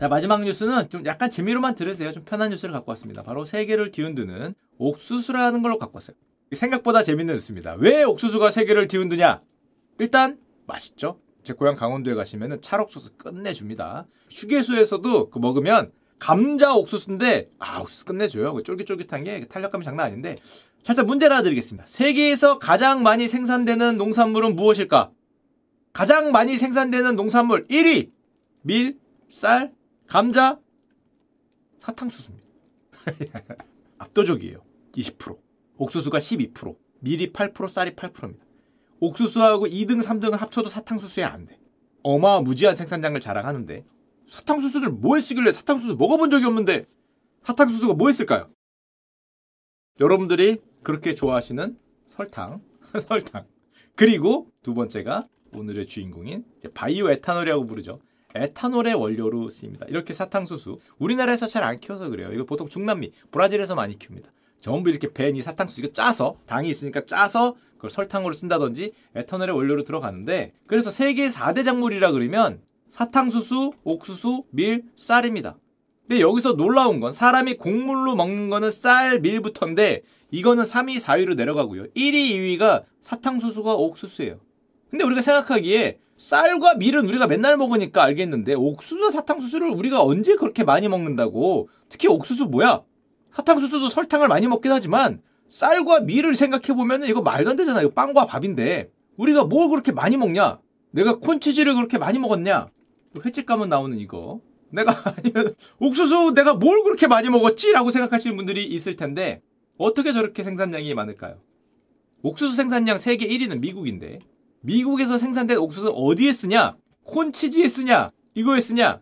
자, 마지막 뉴스는 좀 약간 재미로만 들으세요. 좀 편한 뉴스를 갖고 왔습니다. 바로 세계를 뒤흔드는 옥수수라는 걸로 갖고 왔어요. 생각보다 재밌는 뉴스입니다. 왜 옥수수가 세계를 뒤흔드냐? 일단 맛있죠. 제 고향 강원도에 가시면 찰옥수수 끝내줍니다. 휴게소에서도 그 먹으면 감자 옥수수인데 아 옥수수 끝내줘요. 그 쫄깃쫄깃한 게 탄력감이 장난 아닌데 살짝 문제를 하나 드리겠습니다. 세계에서 가장 많이 생산되는 농산물은 무엇일까? 가장 많이 생산되는 농산물 1위 밀, 쌀, 감자, 사탕수수입니다. 압도적이에요. 20%. 옥수수가 12%, 밀이 8%, 쌀이 8%입니다. 옥수수하고 2등, 3등을 합쳐도 사탕수수에 안 돼. 어마무지한 생산량을 자랑하는데 사탕수수를 뭐 했으길래 사탕수수 먹어본 적이 없는데 사탕수수가 뭐 했을까요? 여러분들이 그렇게 좋아하시는 설탕, 설탕. 그리고 두 번째가 오늘의 주인공인 바이오 에탄올이라고 부르죠. 에탄올의 원료로 쓰입니다. 이렇게 사탕수수 우리나라에서 잘 안 키워서 그래요. 이거 보통 중남미, 브라질에서 많이 키웁니다. 전부 이렇게 벤이 사탕수수 이거 짜서 당이 있으니까 짜서 그걸 설탕으로 쓴다든지 에탄올의 원료로 들어가는데 그래서 세계 4대 작물이라 그러면 사탕수수, 옥수수, 밀, 쌀입니다. 근데 여기서 놀라운 건 사람이 곡물로 먹는 거는 쌀, 밀부터인데 이거는 3위, 4위로 내려가고요. 1위, 2위가 사탕수수가 옥수수예요. 근데 우리가 생각하기에 쌀과 밀은 우리가 맨날 먹으니까 알겠는데 옥수수와 사탕수수를 우리가 언제 그렇게 많이 먹는다고 특히 옥수수 뭐야? 사탕수수도 설탕을 많이 먹긴 하지만 쌀과 밀을 생각해보면 이거 말도 안 되잖아. 이거 빵과 밥인데 우리가 뭘 그렇게 많이 먹냐? 내가 콘치즈를 그렇게 많이 먹었냐? 횟집 가면 나오는 이거 내가 아니면 옥수수 내가 뭘 그렇게 많이 먹었지 라고 생각하시는 분들이 있을 텐데 어떻게 저렇게 생산량이 많을까요? 옥수수 생산량 세계 1위는 미국인데 미국에서 생산된 옥수수는 어디에 쓰냐? 콘치즈에 쓰냐? 이거에 쓰냐?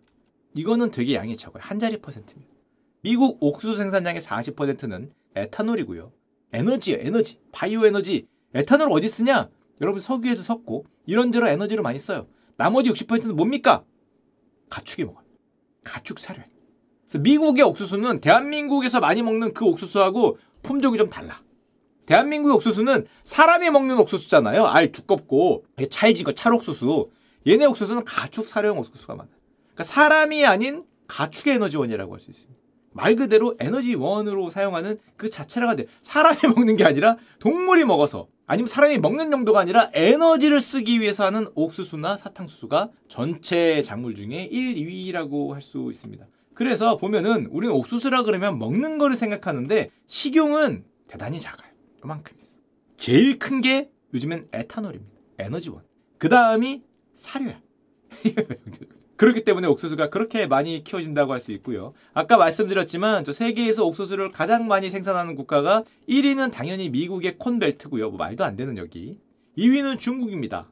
이거는 되게 양이 적어요. 한 자리 퍼센트입니다. 미국 옥수수 생산량의 40%는 에탄올이고요. 에너지예요, 에너지. 바이오 에너지. 에탄올 어디 쓰냐? 여러분 석유에도 섞고 이런저런 에너지로 많이 써요. 나머지 60%는 뭡니까? 가축이 먹어요. 가축 사료. 그래서 미국의 옥수수는 대한민국에서 많이 먹는 그 옥수수하고 품종이 좀 달라. 대한민국 옥수수는 사람이 먹는 옥수수잖아요. 알 두껍고 거 찰옥수수. 얘네 옥수수는 가축 사료용 옥수수가 많아요. 그러니까 사람이 아닌 가축의 에너지원이라고 할 수 있습니다. 말 그대로 에너지원으로 사용하는 그 자체라가 돼. 사람이 먹는 게 아니라 동물이 먹어서 아니면 사람이 먹는 정도가 아니라 에너지를 쓰기 위해서 하는 옥수수나 사탕수수가 전체 작물 중에 1, 2위라고 할 수 있습니다. 그래서 보면은 우리는 옥수수라 그러면 먹는 거를 생각하는데 식용은 대단히 작아요. 요만큼 있어. 제일 큰 게 요즘엔 에탄올입니다. 에너지원. 그 다음이 사료야. 그렇기 때문에 옥수수가 그렇게 많이 키워진다고 할 수 있고요. 아까 말씀드렸지만 저 세계에서 옥수수를 가장 많이 생산하는 국가가 1위는 당연히 미국의 콘벨트고요. 뭐 말도 안 되는 여기. 2위는 중국입니다.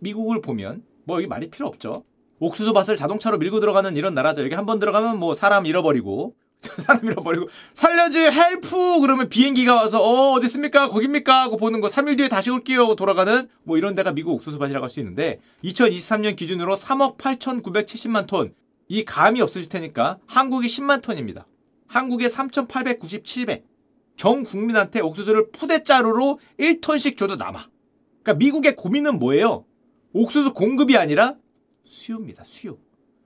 미국을 보면 뭐 여기 말이 필요 없죠. 옥수수 밭을 자동차로 밀고 들어가는 이런 나라죠. 여기 한 번 들어가면 뭐 사람 잃어버리고 사람 잃어버리고 살려줘 help 그러면 비행기가 와서 어 어디 있습니까 거깁니까 하고 보는 거 3일 뒤에 다시 올게요 하고 돌아가는 뭐 이런 데가 미국 옥수수밭이라고 할 수 있는데 2023년 기준으로 3억 8,970만 톤 이 감이 없으실 테니까 한국이 10만 톤입니다. 한국에 3,897배 전 국민한테 옥수수를 푸대자루로 1톤씩 줘도 남아. 그러니까 미국의 고민은 뭐예요? 옥수수 공급이 아니라 수요입니다. 수요.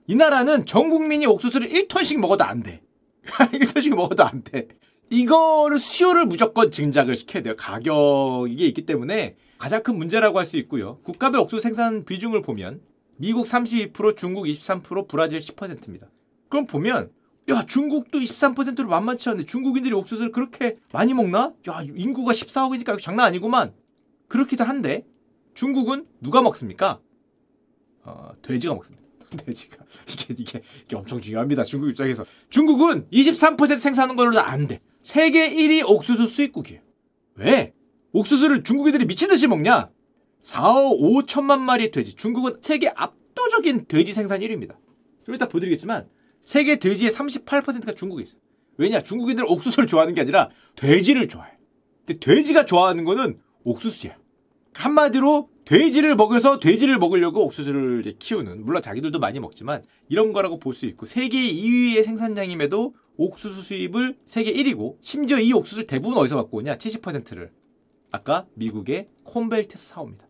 이 나라는 전 국민이 옥수수를 1톤씩 먹어도 안 돼. 1톤씩 먹어도 안 돼. 이거를 수요를 무조건 증작을 시켜야 돼요. 가격이 있기 때문에 가장 큰 문제라고 할 수 있고요. 국가별 옥수수 생산 비중을 보면 미국 32%, 중국 23%, 브라질 10%입니다. 그럼 보면 야 중국도 23%로 만만치 않은데 중국인들이 옥수수를 그렇게 많이 먹나? 야 인구가 14억이니까 장난 아니구만. 그렇기도 한데 중국은 누가 먹습니까? 어, 돼지가 먹습니다. 돼지가 이게 이게 이게 엄청 중요합니다. 중국 입장에서 중국은 23% 생산하는 걸로도 안 돼. 세계 1위 옥수수 수입국이에요. 왜? 옥수수를 중국인들이 미친 듯이 먹냐? 4억 5천만 마리의 돼지. 중국은 세계 압도적인 돼지 생산 1위입니다. 좀 이따 보여드리겠지만 세계 돼지의 38%가 중국에 있어요. 왜냐? 중국인들은 옥수수를 좋아하는 게 아니라 돼지를 좋아해. 근데 돼지가 좋아하는 거는 옥수수야. 한마디로 돼지를 먹여서 돼지를 먹으려고 옥수수를 키우는 물론 자기들도 많이 먹지만 이런 거라고 볼 수 있고 세계 2위의 생산량임에도 옥수수 수입을 세계 1위고 심지어 이 옥수수를 대부분 어디서 갖고 오냐 70%를 아까 미국의 콘벨트에서 사옵니다.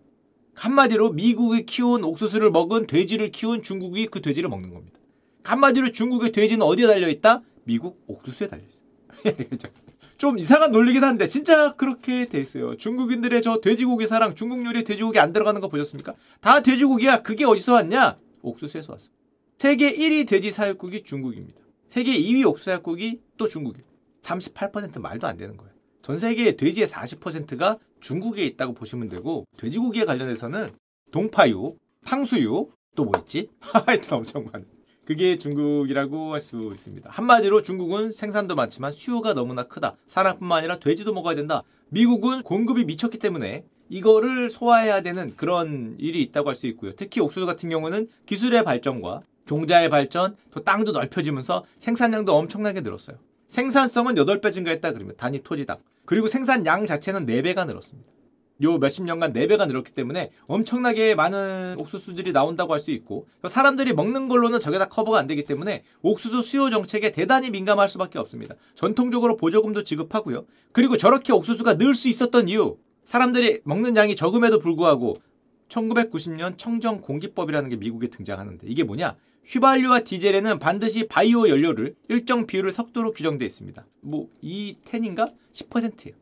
한마디로 미국이 키운 옥수수를 먹은 돼지를 키운 중국이 그 돼지를 먹는 겁니다. 한마디로 중국의 돼지는 어디에 달려 있다? 미국 옥수수에 달려 있어요. 좀 이상한 논리긴 한데 진짜 그렇게 돼 있어요. 중국인들의 저 돼지고기 사랑, 중국 요리에 돼지고기 안 들어가는 거 보셨습니까? 다 돼지고기야. 그게 어디서 왔냐? 옥수수에서 왔어. 세계 1위 돼지 사육국이 중국입니다. 세계 2위 옥수수 사육국이 또 중국이에요. 38% 말도 안 되는 거예요. 전 세계의 돼지의 40%가 중국에 있다고 보시면 되고 돼지고기에 관련해서는 동파육, 탕수육, 또 뭐 있지? 하여튼 엄청 많은. 그게 중국이라고 할 수 있습니다. 한마디로 중국은 생산도 많지만 수요가 너무나 크다. 사람뿐만 아니라 돼지도 먹어야 된다. 미국은 공급이 미쳤기 때문에 이거를 소화해야 되는 그런 일이 있다고 할 수 있고요. 특히 옥수수 같은 경우는 기술의 발전과 종자의 발전, 또 땅도 넓혀지면서 생산량도 엄청나게 늘었어요. 생산성은 8배 증가했다 그러면 단위 토지당. 그리고 생산량 자체는 4배가 늘었습니다. 요 몇십 년간 4배가 늘었기 때문에 엄청나게 많은 옥수수들이 나온다고 할 수 있고 사람들이 먹는 걸로는 저게 다 커버가 안 되기 때문에 옥수수 수요 정책에 대단히 민감할 수밖에 없습니다. 전통적으로 보조금도 지급하고요. 그리고 저렇게 옥수수가 늘 수 있었던 이유 사람들이 먹는 양이 적음에도 불구하고 1990년 청정 공기법이라는 게 미국에 등장하는데 이게 뭐냐? 휘발유와 디젤에는 반드시 바이오 연료를 일정 비율을 섞도록 규정되어 있습니다. 뭐 2텐인가 10%예요.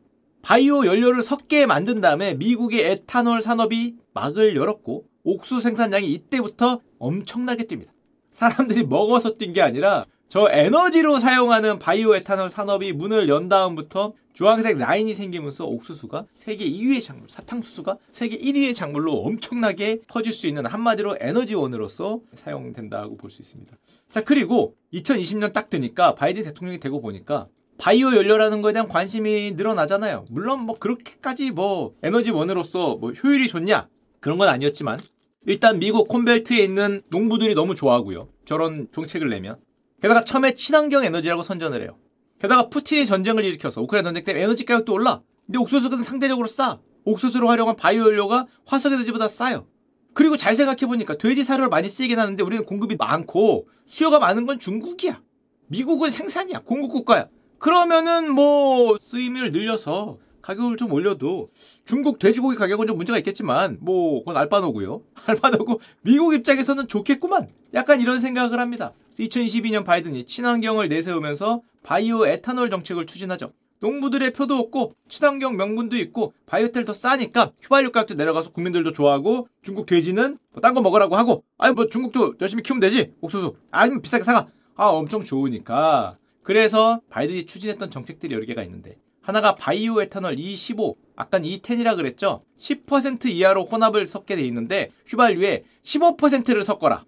바이오 연료를 섞게 만든 다음에 미국의 에탄올 산업이 막을 열었고 옥수 생산량이 이때부터 엄청나게 뜁니다. 사람들이 먹어서 뛴 게 아니라 저 에너지로 사용하는 바이오 에탄올 산업이 문을 연 다음부터 주황색 라인이 생기면서 옥수수가 세계 2위의 작물, 사탕수수가 세계 1위의 작물로 엄청나게 퍼질 수 있는 한마디로 에너지원으로서 사용된다고 볼 수 있습니다. 자, 그리고 2020년 딱 드니까 바이든 대통령이 되고 보니까 바이오 연료라는 거에 대한 관심이 늘어나잖아요. 물론 뭐 그렇게까지 뭐 에너지원으로서 뭐 효율이 좋냐? 그런 건 아니었지만 일단 미국 콘벨트에 있는 농부들이 너무 좋아하고요. 저런 정책을 내면. 게다가 처음에 친환경 에너지라고 선전을 해요. 게다가 푸틴이 전쟁을 일으켜서 우크라이나 전쟁 때문에 에너지 가격도 올라. 근데 옥수수는 상대적으로 싸. 옥수수로 활용한 바이오 연료가 화석 에너지보다 싸요. 그리고 잘 생각해보니까 돼지 사료를 많이 쓰이긴 하는데 우리는 공급이 많고 수요가 많은 건 중국이야. 미국은 생산이야. 공급 국가야. 그러면은 뭐 쓰임을 늘려서 가격을 좀 올려도 중국 돼지고기 가격은 좀 문제가 있겠지만 뭐 그건 알바노고요. 알바노고 미국 입장에서는 좋겠구만. 약간 이런 생각을 합니다. 2022년 바이든이 친환경을 내세우면서 바이오 에탄올 정책을 추진하죠. 농부들의 표도 없고 친환경 명분도 있고 바이오텔 더 싸니까 휘발유 가격도 내려가서 국민들도 좋아하고 중국 돼지는 뭐 딴 거 먹으라고 하고 아니 뭐 중국도 열심히 키우면 되지 옥수수 아니면 비싸게 사가 아 엄청 좋으니까 그래서 바이든이 추진했던 정책들이 여러 개가 있는데 하나가 바이오 에탄올 E15 아까 E10이라 그랬죠? 10% 이하로 혼합을 섞게 돼 있는데 휘발유에 15%를 섞어라.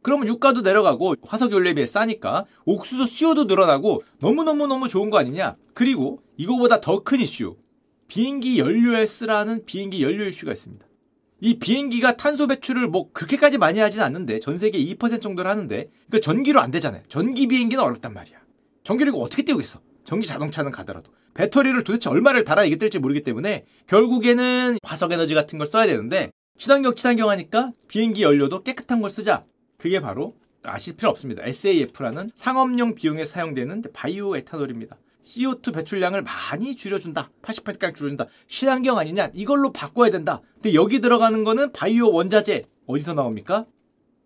그러면 유가도 내려가고 화석연료에 비해 싸니까 옥수수 수요도 늘어나고 너무너무너무 좋은 거 아니냐? 그리고 이거보다 더 큰 이슈 비행기 연료에 쓰라는 비행기 연료 이슈가 있습니다. 이 비행기가 탄소 배출을 뭐 그렇게까지 많이 하지는 않는데 전 세계 2% 정도를 하는데 그 전기로 안 되잖아요. 전기 비행기는 어렵단 말이야 전기를 이거 어떻게 띄우겠어? 전기 자동차는 가더라도 배터리를 도대체 얼마를 달아야 이게 뜰지 모르기 때문에 결국에는 화석 에너지 같은 걸 써야 되는데 친환경 친환경 하니까 비행기 연료도 깨끗한 걸 쓰자. 그게 바로 아실 필요 없습니다. SAF라는 상업용 비용에 사용되는 바이오 에탄올입니다. CO2 배출량을 많이 줄여준다. 80%까지 줄여준다. 친환경 아니냐? 이걸로 바꿔야 된다. 근데 여기 들어가는 거는 바이오 원자재. 어디서 나옵니까?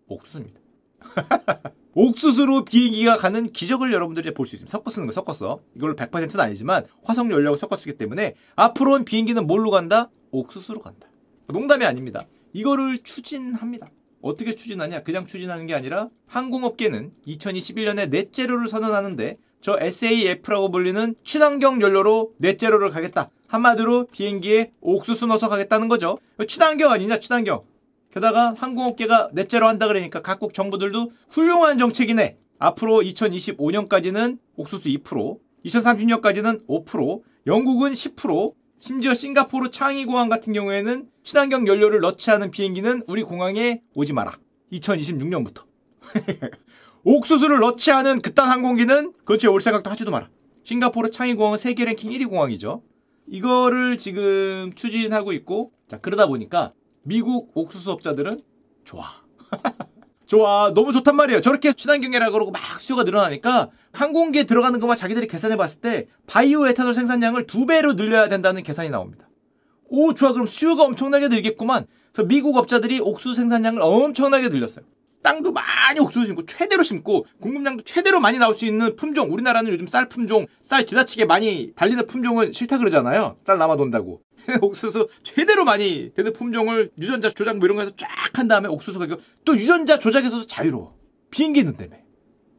옥수수입니다. 옥수수로 비행기가 가는 기적을 여러분들이 볼 수 있습니다. 섞어 쓰는 거 섞었어. 이걸로 100%는 아니지만 화석 연료하고 섞어 쓰기 때문에 앞으로는 비행기는 뭘로 간다? 옥수수로 간다. 농담이 아닙니다. 이거를 추진합니다. 어떻게 추진하냐? 그냥 추진하는 게 아니라 항공업계는 2021년에 넷제로를 선언하는데 저 SAF라고 불리는 친환경 연료로 넷제로를 가겠다. 한마디로 비행기에 옥수수 넣어서 가겠다는 거죠. 친환경 아니냐? 친환경. 게다가 항공업계가 넷째로 한다 그러니까 각국 정부들도 훌륭한 정책이네. 앞으로 2025년까지는 옥수수 2%, 2030년까지는 5%, 영국은 10%, 심지어 싱가포르 창의공항 같은 경우에는 친환경 연료를 넣지 않은 비행기는 우리 공항에 오지 마라. 2026년부터. 옥수수를 넣지 않은 그딴 항공기는 그렇지 올 생각도 하지도 마라. 싱가포르 창의공항은 세계 랭킹 1위 공항이죠. 이거를 지금 추진하고 있고 자 그러다 보니까 미국 옥수수업자들은 좋아. 좋아. 너무 좋단 말이에요. 저렇게 친환경이라 그러고 막 수요가 늘어나니까 항공기에 들어가는 것만 자기들이 계산해 봤을 때 바이오 에탄올 생산량을 두 배로 늘려야 된다는 계산이 나옵니다. 오, 좋아. 그럼 수요가 엄청나게 늘겠구만. 그래서 미국 업자들이 옥수수 생산량을 엄청나게 늘렸어요. 땅도 많이 옥수수 심고 최대로 심고 공급량도 최대로 많이 나올 수 있는 품종 우리나라는 요즘 쌀 품종 쌀 지나치게 많이 달리는 품종은 싫다 그러잖아요 쌀 남아 돈다고 옥수수 최대로 많이 되는 품종을 유전자 조작 뭐 이런 거 해서 쫙 한 다음에 옥수수 가격. 또 유전자 조작에서도 자유로워. 비행기 있는 데에.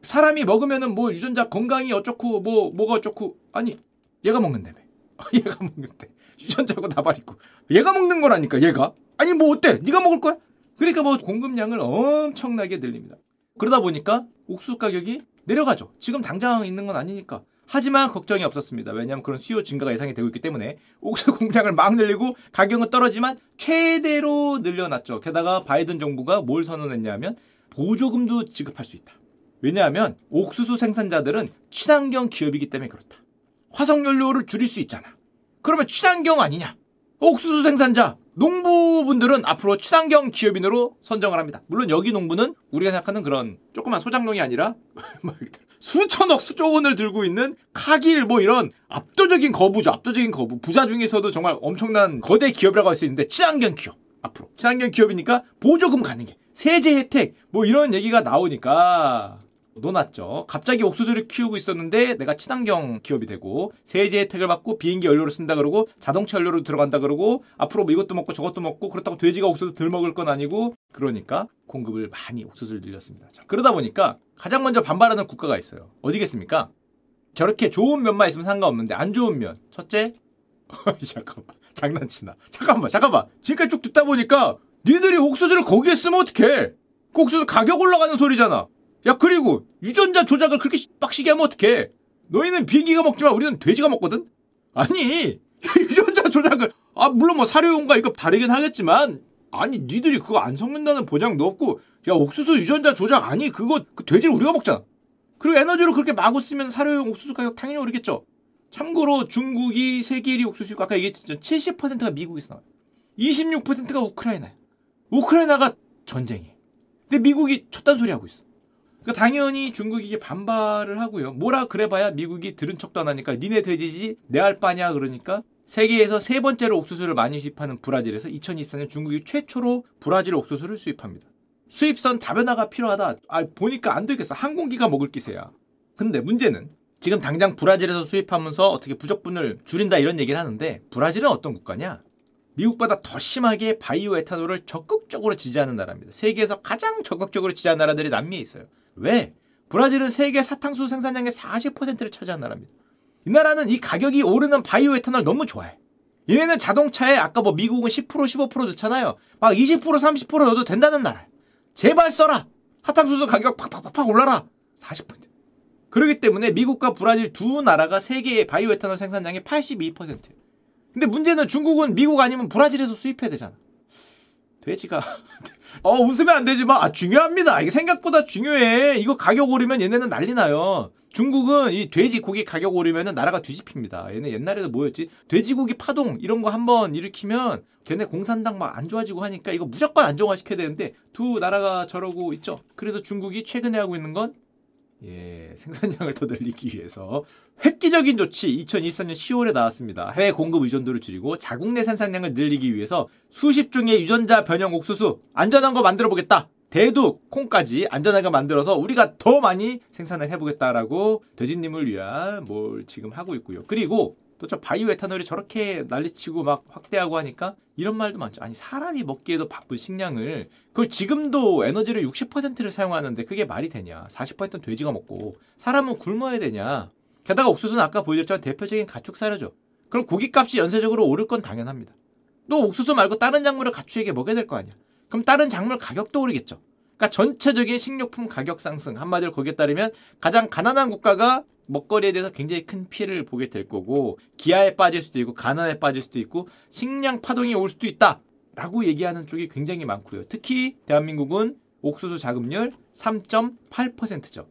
사람이 먹으면은 뭐 유전자 건강이 어쩌고 뭐 뭐가 어쩌고. 아니 얘가 먹는다며 얘가 먹는데 유전자고 나발 있고. 얘가 먹는 거라니까 얘가. 아니 뭐 어때? 네가 먹을 거야? 그러니까 뭐 공급량을 엄청나게 늘립니다. 그러다 보니까 옥수수 가격이 내려가죠. 지금 당장 있는 건 아니니까. 하지만 걱정이 없었습니다. 왜냐하면 그런 수요 증가가 예상이 되고 있기 때문에 옥수수 공장을 막 늘리고 가격은 떨어지만 최대로 늘려놨죠. 게다가 바이든 정부가 뭘 선언했냐면 보조금도 지급할 수 있다. 왜냐하면 옥수수 생산자들은 친환경 기업이기 때문에 그렇다. 화석연료를 줄일 수 있잖아. 그러면 친환경 아니냐? 옥수수 생산자 농부분들은 앞으로 친환경 기업인으로 선정을 합니다. 물론 여기 농부는 우리가 생각하는 그런 조그만 소장농이 아니라 뭐 수천억 수조 원을 들고 있는 카길 뭐 이런 압도적인 거부죠. 압도적인 거부. 부자 중에서도 정말 엄청난 거대 기업이라고 할 수 있는데 친환경 기업. 앞으로 친환경 기업이니까 보조금 가는 게 세제 혜택 뭐 이런 얘기가 나오니까 놓았죠. 갑자기 옥수수를 키우고 있었는데 내가 친환경 기업이 되고 세제 혜택을 받고 비행기 연료를 쓴다 그러고 자동차 연료로 들어간다 그러고 앞으로 뭐 이것도 먹고 저것도 먹고 그렇다고 돼지가 옥수수 덜 먹을 건 아니고 그러니까 공급을 많이 옥수수를 늘렸습니다. 자, 그러다 보니까 가장 먼저 반발하는 국가가 있어요. 어디겠습니까? 저렇게 좋은 면만 있으면 상관없는데 안 좋은 면. 첫째, 잠깐만 장난치나. 잠깐만 잠깐만. 지금까지 쭉 듣다 보니까 니들이 옥수수를 거기에 쓰면 어떡해? 그 옥수수 가격 올라가는 소리잖아. 야 그리고 유전자 조작을 그렇게 빡시게 하면 어떡해? 너희는 비행기가 먹지만 우리는 돼지가 먹거든? 아니 유전자 조작을 아 물론 뭐 사료용과 이거 다르긴 하겠지만 아니 니들이 그거 안 섞는다는 보장도 없고 야 옥수수 유전자 조작 아니 그거 그 돼지를 우리가 먹잖아. 그리고 에너지로 그렇게 마구 쓰면 사료용 옥수수 가격 당연히 오르겠죠. 참고로 중국이 세계 1위 옥수수 아까 얘기했죠 70%가 미국에서 나와요. 26%가 우크라이나야 우크라이나가 전쟁이에요. 근데 미국이 쳤단 소리 하고 있어 그러니까 당연히 중국이 반발을 하고요. 뭐라 그래봐야 미국이 들은 척도 안 하니까 니네 돼지지 내 알 바냐 그러니까 세계에서 세 번째로 옥수수를 많이 수입하는 브라질에서 2024년 중국이 최초로 브라질 옥수수를 수입합니다. 수입선 다변화가 필요하다. 아 보니까 안 되겠어. 항공기가 먹을 기세야. 근데 문제는 지금 당장 브라질에서 수입하면서 어떻게 부적분을 줄인다 이런 얘기를 하는데 브라질은 어떤 국가냐? 미국보다 더 심하게 바이오 에탄올을 적극적으로 지지하는 나라입니다. 세계에서 가장 적극적으로 지지하는 나라들이 남미에 있어요. 왜? 브라질은 세계 사탕수수 생산량의 40%를 차지한 나라입니다. 이 나라는 이 가격이 오르는 바이오 에탄올 너무 좋아해. 얘네는 자동차에 아까 뭐 미국은 10% 15% 넣잖아요. 막 20% 30% 넣어도 된다는 나라. 제발 써라. 사탕수수 가격 팍팍팍팍 올라라. 40%. 그렇기 때문에 미국과 브라질 두 나라가 세계의 바이오 에탄올 생산량의 82%예요. 근데 문제는 중국은 미국 아니면 브라질에서 수입해야 되잖아. 돼지가 어 웃으면 안 되지만 아 중요합니다. 이게 생각보다 중요해. 이거 가격 오르면 얘네는 난리 나요. 중국은 이 돼지고기 가격 오르면은 나라가 뒤집힙니다. 얘네 옛날에도 뭐였지? 돼지고기 파동 이런 거 한번 일으키면 걔네 공산당 막 안 좋아지고 하니까 이거 무조건 안정화시켜야 되는데 두 나라가 저러고 있죠. 그래서 중국이 최근에 하고 있는 건 예, 생산량을 더 늘리기 위해서 획기적인 조치 2023년 10월에 나왔습니다. 해외 공급 의존도를 줄이고 자국 내 생산량을 늘리기 위해서 수십 종의 유전자 변형 옥수수 안전한 거 만들어 보겠다. 대두, 콩까지 안전하게 만들어서 우리가 더 많이 생산을 해보겠다라고 돼지님을 위한 뭘 지금 하고 있고요. 그리고 또 저 바이오 에탄올이 저렇게 난리치고 막 확대하고 하니까 이런 말도 많죠. 아니 사람이 먹기에도 바쁜 식량을 그걸 지금도 에너지를 60%를 사용하는데 그게 말이 되냐? 40%는 돼지가 먹고 사람은 굶어야 되냐? 게다가 옥수수는 아까 보여드렸지만 대표적인 가축 사료죠. 그럼 고기값이 연쇄적으로 오를 건 당연합니다. 또 옥수수 말고 다른 작물을 가축에게 먹여야 될 거 아니야. 그럼 다른 작물 가격도 오르겠죠. 그러니까 전체적인 식료품 가격 상승 한마디로 거기에 따르면 가장 가난한 국가가 먹거리에 대해서 굉장히 큰 피해를 보게 될 거고 기아에 빠질 수도 있고 가난에 빠질 수도 있고 식량 파동이 올 수도 있다. 라고 얘기하는 쪽이 굉장히 많고요. 특히 대한민국은 옥수수 자급률 3.8%죠.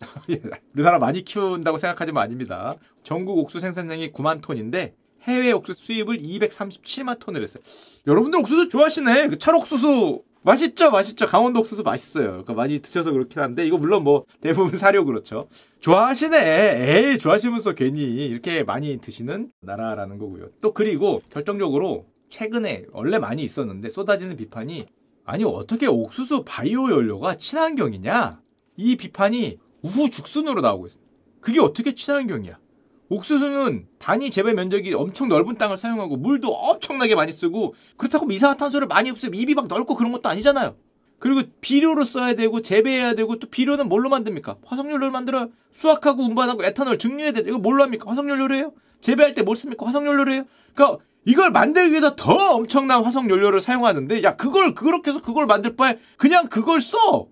우리나라 많이 키운다고 생각하지만 아닙니다. 전국 옥수수 생산량이 9만 톤인데 해외 옥수수 수입을 237만 톤을 했어요. 여러분들 옥수수 좋아하시네. 그 찰옥수수 맛있죠, 맛있죠. 강원도 옥수수 맛있어요. 그러니까 많이 드셔서 그렇긴 한데 이거 물론 뭐 대부분 사료 그렇죠. 좋아하시네. 에이, 좋아하시면서 괜히 이렇게 많이 드시는 나라라는 거고요. 또 그리고 결정적으로 최근에 원래 많이 있었는데 쏟아지는 비판이 아니 어떻게 옥수수 바이오 연료가 친환경이냐? 이 비판이 우후죽순으로 나오고 있습니다. 그게 어떻게 친환경이야? 옥수수는 단위 재배 면적이 엄청 넓은 땅을 사용하고 물도 엄청나게 많이 쓰고 그렇다고 이산화탄소를 많이 없애면 입이 막 넓고 그런 것도 아니잖아요. 그리고 비료로 써야 되고 재배해야 되고 또 비료는 뭘로 만듭니까? 화석연료를 만들어요. 수확하고 운반하고 에탄올 증류해야 돼. 이거 뭘로 합니까? 화석연료로 해요. 재배할 때 뭘 씁니까? 화석연료로 해요. 그러니까 이걸 만들기 위해서 더 엄청난 화석연료를 사용하는데 야 그걸 그렇게 해서 그걸 만들 바에 그냥 그걸 써.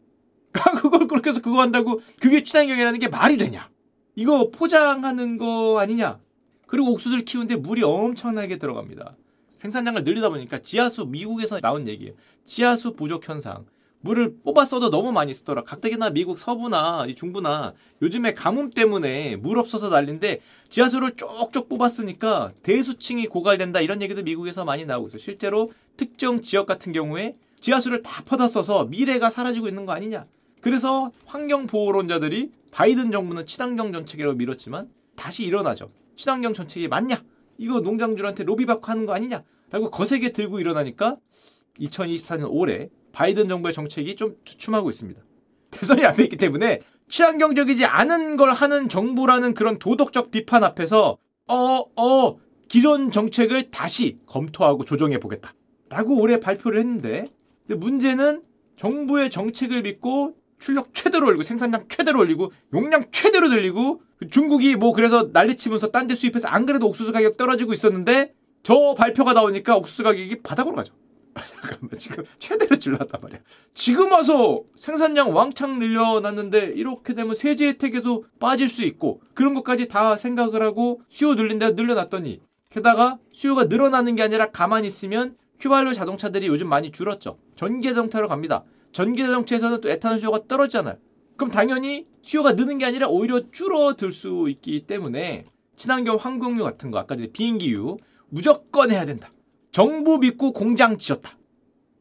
그걸 그렇게 해서 그거 한다고 그게 친환경이라는 게 말이 되냐? 이거 포장하는 거 아니냐? 그리고 옥수수를 키우는데 물이 엄청나게 들어갑니다. 생산량을 늘리다 보니까 지하수 미국에서 나온 얘기예요. 지하수 부족 현상. 물을 뽑아 써도 너무 많이 쓰더라. 가뜩이나 미국 서부나 중부나 요즘에 가뭄 때문에 물 없어서 난린데 지하수를 쪽쪽 뽑았으니까 대수층이 고갈된다 이런 얘기도 미국에서 많이 나오고 있어요. 실제로 특정 지역 같은 경우에 지하수를 다 퍼다 써서 미래가 사라지고 있는 거 아니냐. 그래서 환경 보호론자들이 바이든 정부는 친환경 정책이라고 밀었지만 다시 일어나죠. 친환경 정책이 맞냐? 이거 농장주한테 로비 받고 하는 거 아니냐? 라고 거세게 들고 일어나니까 2024년 올해 바이든 정부의 정책이 좀 주춤하고 있습니다. 대선이 앞에 있기 때문에 친환경적이지 않은 걸 하는 정부라는 그런 도덕적 비판 앞에서 어, 어, 기존 정책을 다시 검토하고 조정해 보겠다. 라고 올해 발표를 했는데 근데 문제는 정부의 정책을 믿고 출력 최대로 올리고 생산량 최대로 올리고 용량 최대로 늘리고 중국이 뭐 그래서 난리치면서 딴 데 수입해서 안 그래도 옥수수 가격 떨어지고 있었는데 저 발표가 나오니까 옥수수 가격이 바닥으로 가죠. 잠깐만 지금 최대로 질렀단 말이야. 지금 와서 생산량 왕창 늘려놨는데 이렇게 되면 세제 혜택에도 빠질 수 있고 그런 것까지 다 생각을 하고 수요 늘린다 늘려놨더니 게다가 수요가 늘어나는 게 아니라 가만히 있으면 휘발유 자동차들이 요즘 많이 줄었죠. 전기 자동차로 갑니다. 전기 자동차에서는 또 에탄올 수요가 떨어지잖아요. 그럼 당연히 수요가 느는 게 아니라 오히려 줄어들 수 있기 때문에 친환경 환경유 같은 거 아까 비행기유 무조건 해야 된다. 정부 믿고 공장 지었다.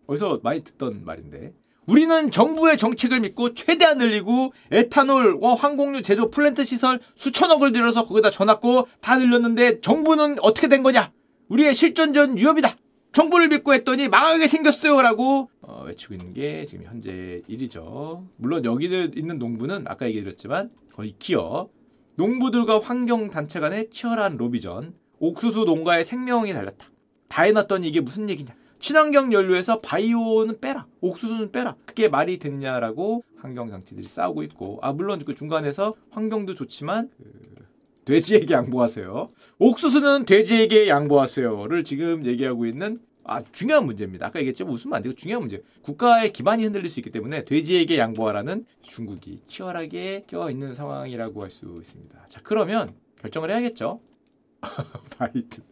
어디서 많이 듣던 말인데 우리는 정부의 정책을 믿고 최대한 늘리고 에탄올과 항공유 제조 플랜트 시설 수천억을 들여서 거기다 전놨고 다 늘렸는데 정부는 어떻게 된 거냐? 우리의 실전전 위협이다. 정부를 믿고 했더니 망하게 생겼어요라고 어, 외치고 있는 게 지금 현재 일이죠. 물론 여기 있는 농부는 아까 얘기드렸지만 거의 기업 농부들과 환경 단체 간의 치열한 로비전 옥수수 농가의 생명이 달렸다. 다 해놨더니 이게 무슨 얘기냐? 친환경 연료에서 바이오는 빼라, 옥수수는 빼라. 그게 말이 됐냐라고 환경 장치들이 싸우고 있고, 아 물론 그 중간에서 환경도 좋지만 그 돼지에게 양보하세요. 옥수수는 돼지에게 양보하세요를 지금 얘기하고 있는 아 중요한 문제입니다. 아까 얘기했지만 웃으면 안 되고 중요한 문제. 국가의 기반이 흔들릴 수 있기 때문에 돼지에게 양보하라는 중국이 치열하게 껴 있는 상황이라고 할 수 있습니다. 자 그러면 결정을 해야겠죠. 바이든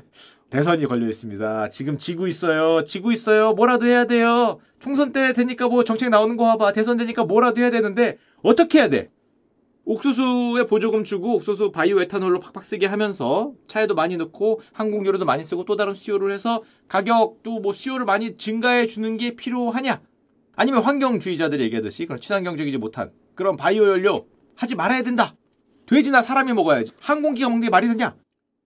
대선이 걸려 있습니다. 지금 지고 있어요. 지고 있어요. 뭐라도 해야 돼요. 총선 때 되니까 뭐 정책 나오는 거 봐봐. 대선 되니까 뭐라도 해야 되는데 어떻게 해야 돼? 옥수수에 보조금 주고 옥수수 바이오 에탄올로 팍팍 쓰게 하면서 차에도 많이 넣고 항공료로도 많이 쓰고 또 다른 수요를 해서 가격도 뭐 수요를 많이 증가해 주는 게 필요하냐? 아니면 환경주의자들이 얘기하듯이 그런 친환경적이지 못한 그런 바이오 연료 하지 말아야 된다. 돼지나 사람이 먹어야지. 항공기가 먹는 게 말이 되냐?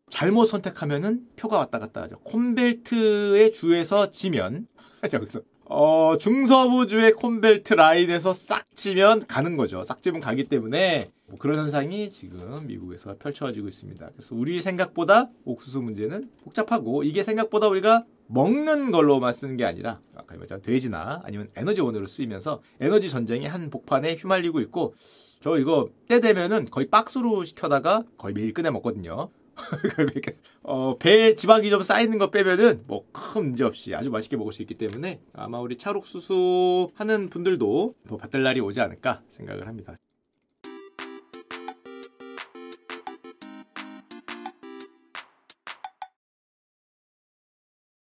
잘못 선택하면은 표가 왔다 갔다 하죠. 콘벨트의 주에서 지면 여기서 어, 중서부주의 콘벨트 라인에서 싹 지면 가는 거죠. 싹 지면 가기 때문에 뭐 그런 현상이 지금 미국에서 펼쳐지고 있습니다. 그래서 우리 생각보다 옥수수 문제는 복잡하고 이게 생각보다 우리가 먹는 걸로만 쓰는 게 아니라 아까 말했 돼지나 아니면 에너지원으로 쓰이면서 에너지 전쟁이 한 복판에 휘말리고 있고 저 이거 때 되면은 거의 박스로 시켜다가 거의 매일 꺼내 먹거든요. 어, 배에 지방이 좀 쌓이는 거 빼면은 뭐 큰 문제 없이 아주 맛있게 먹을 수 있기 때문에 아마 우리 찰옥수수 하는 분들도 뭐 받들 날이 오지 않을까 생각을 합니다.